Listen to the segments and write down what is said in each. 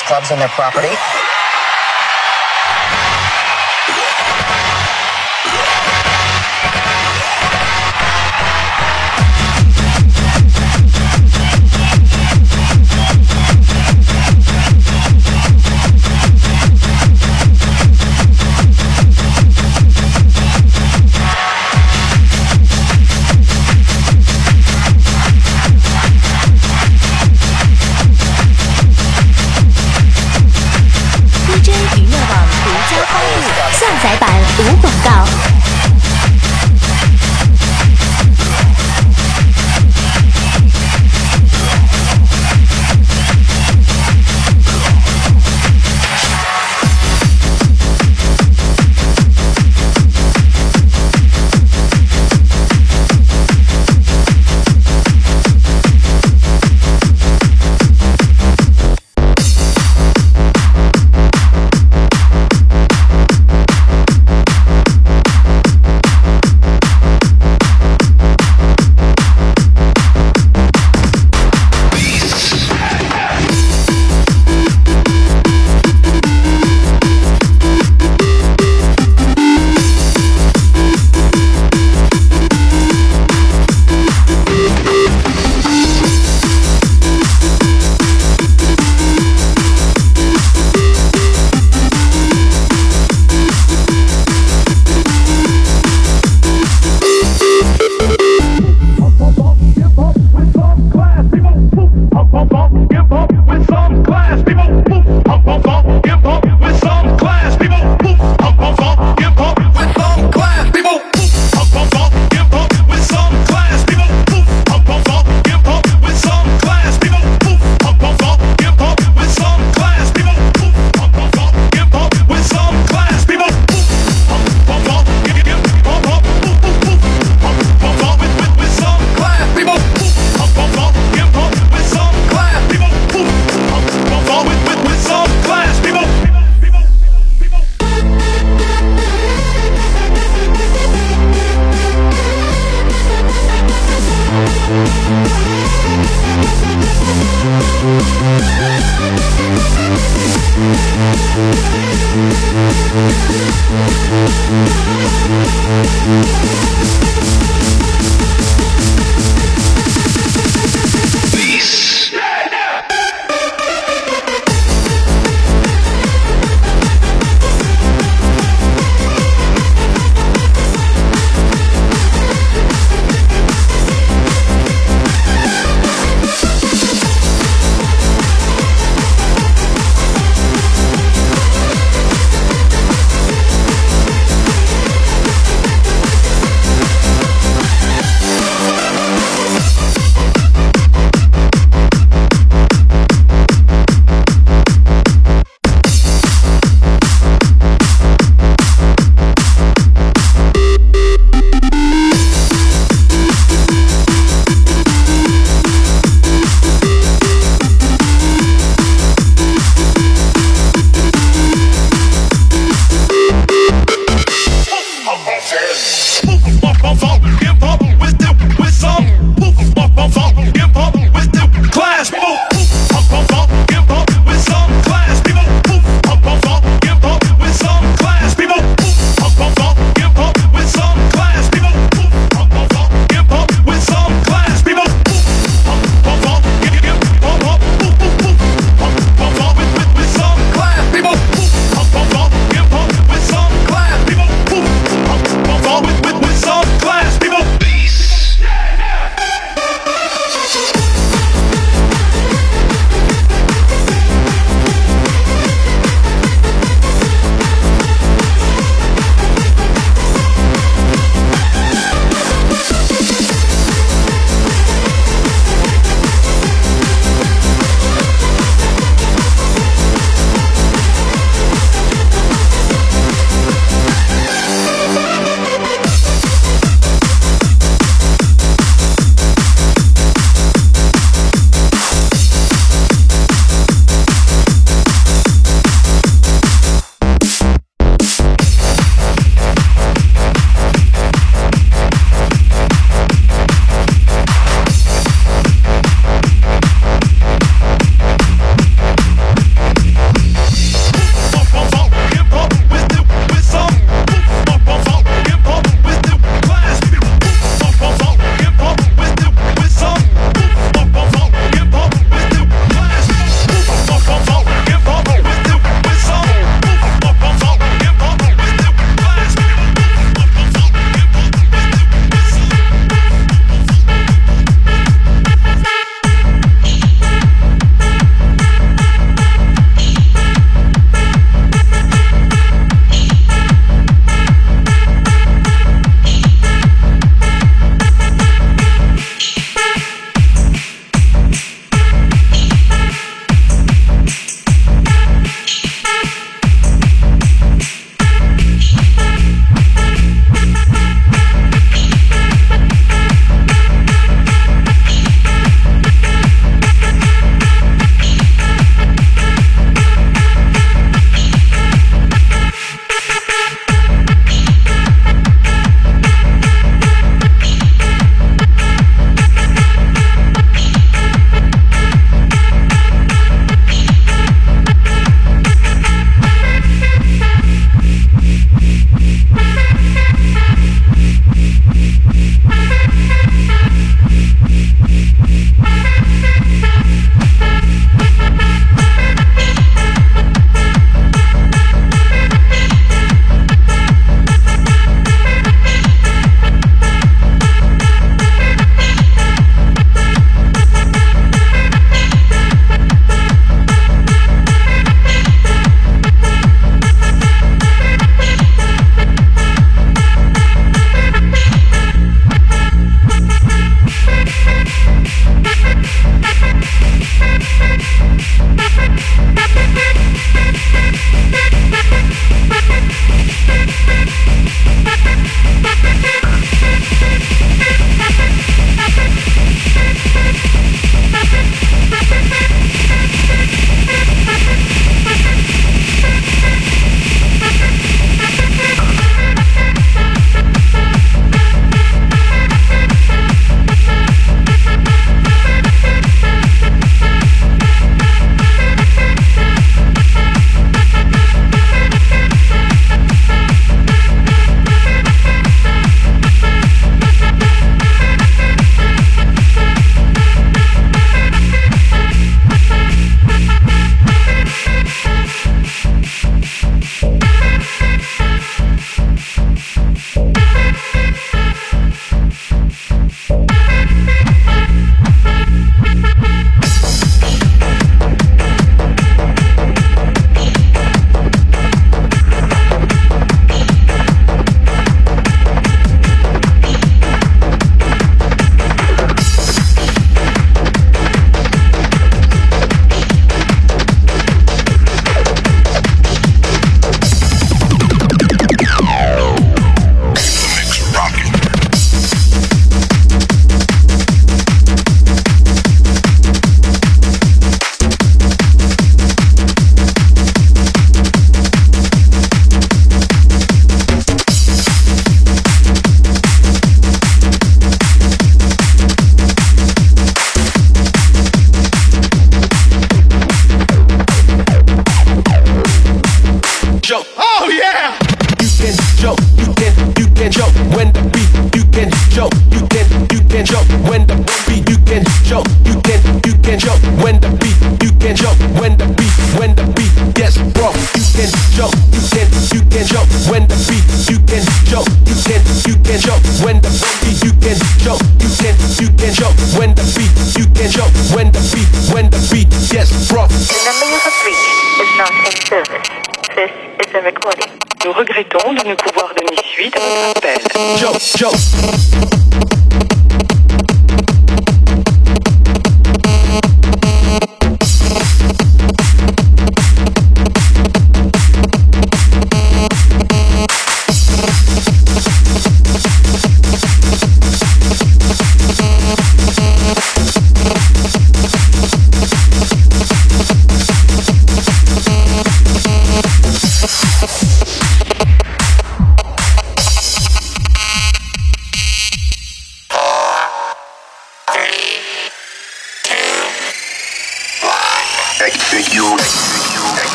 clubs on their property.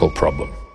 Technical problem.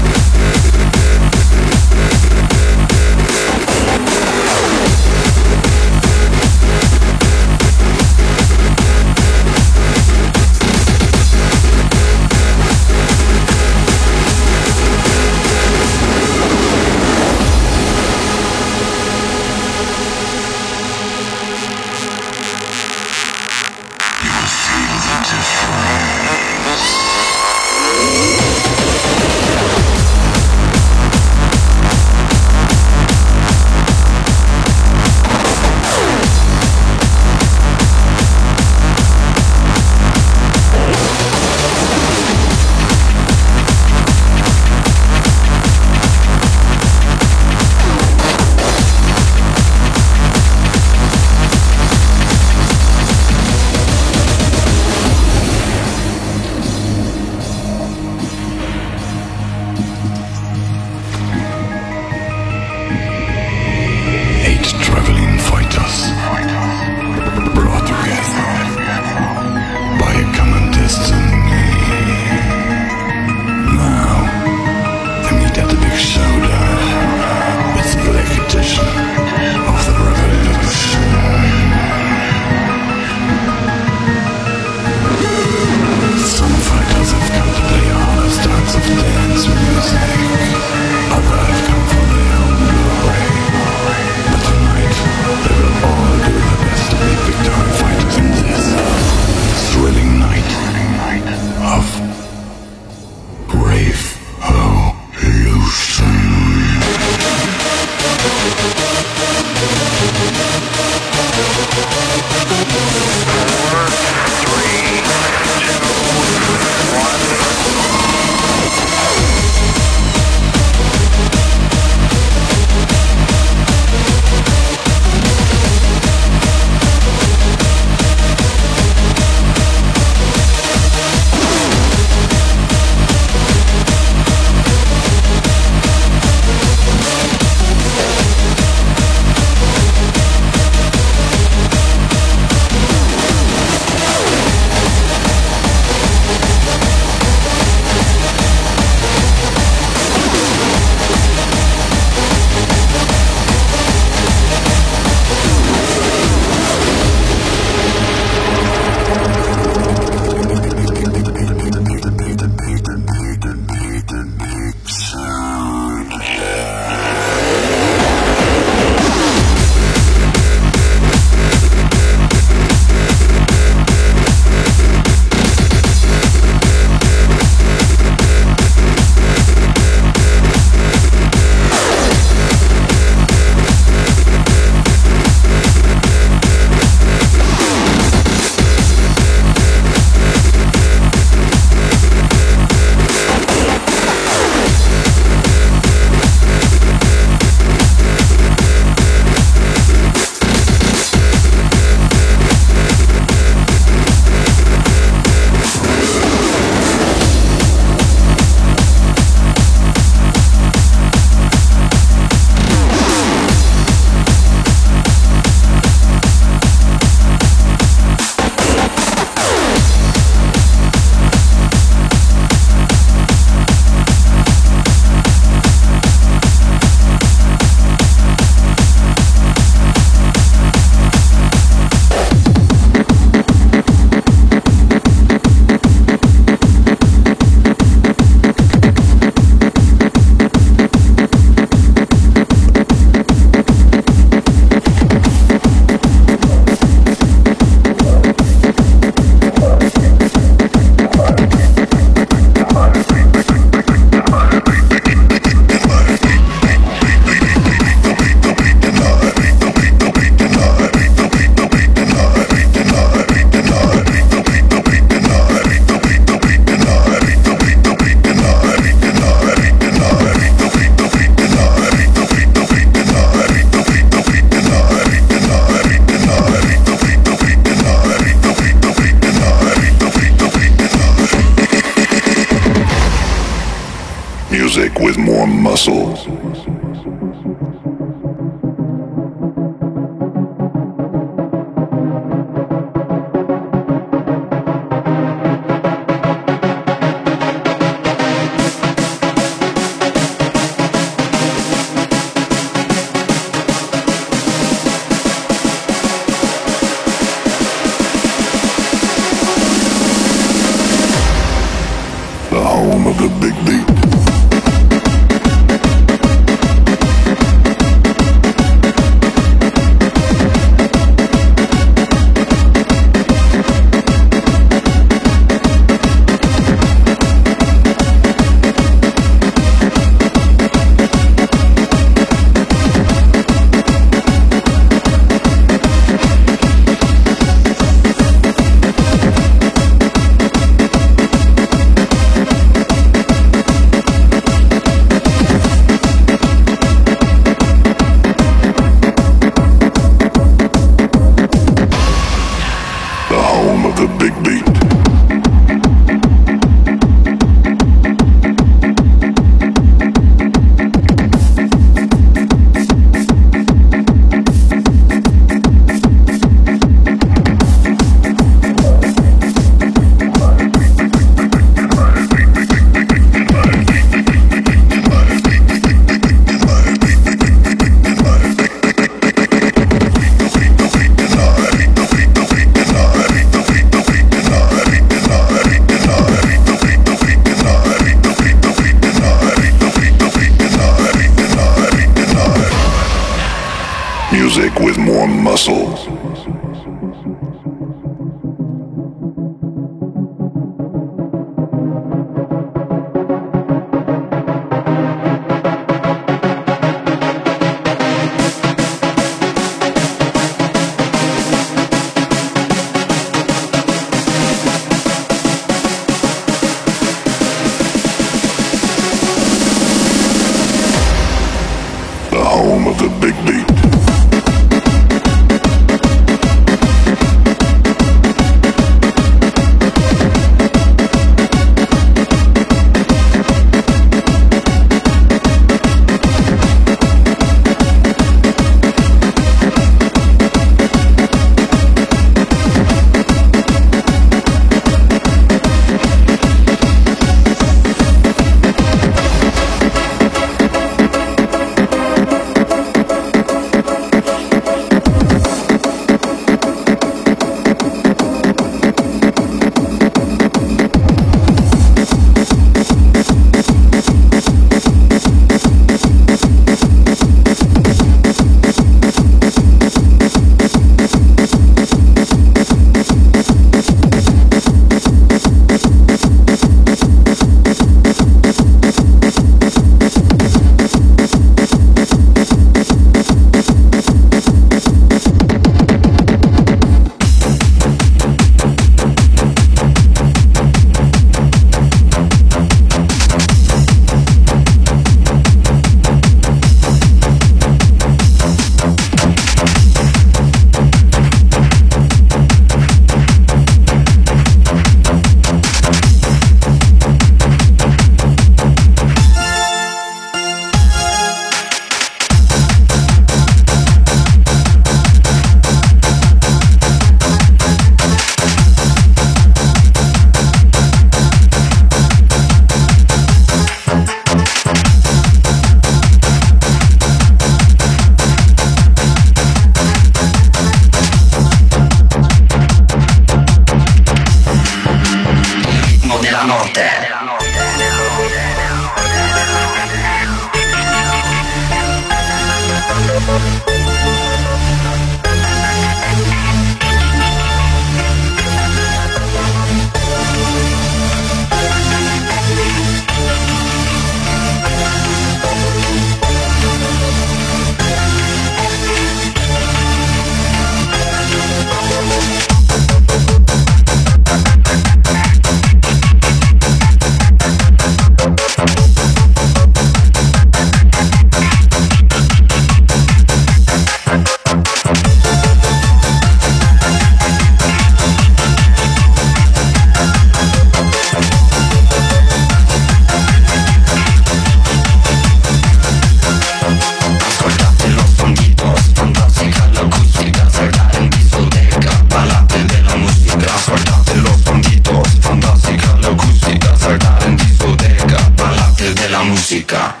tóxica.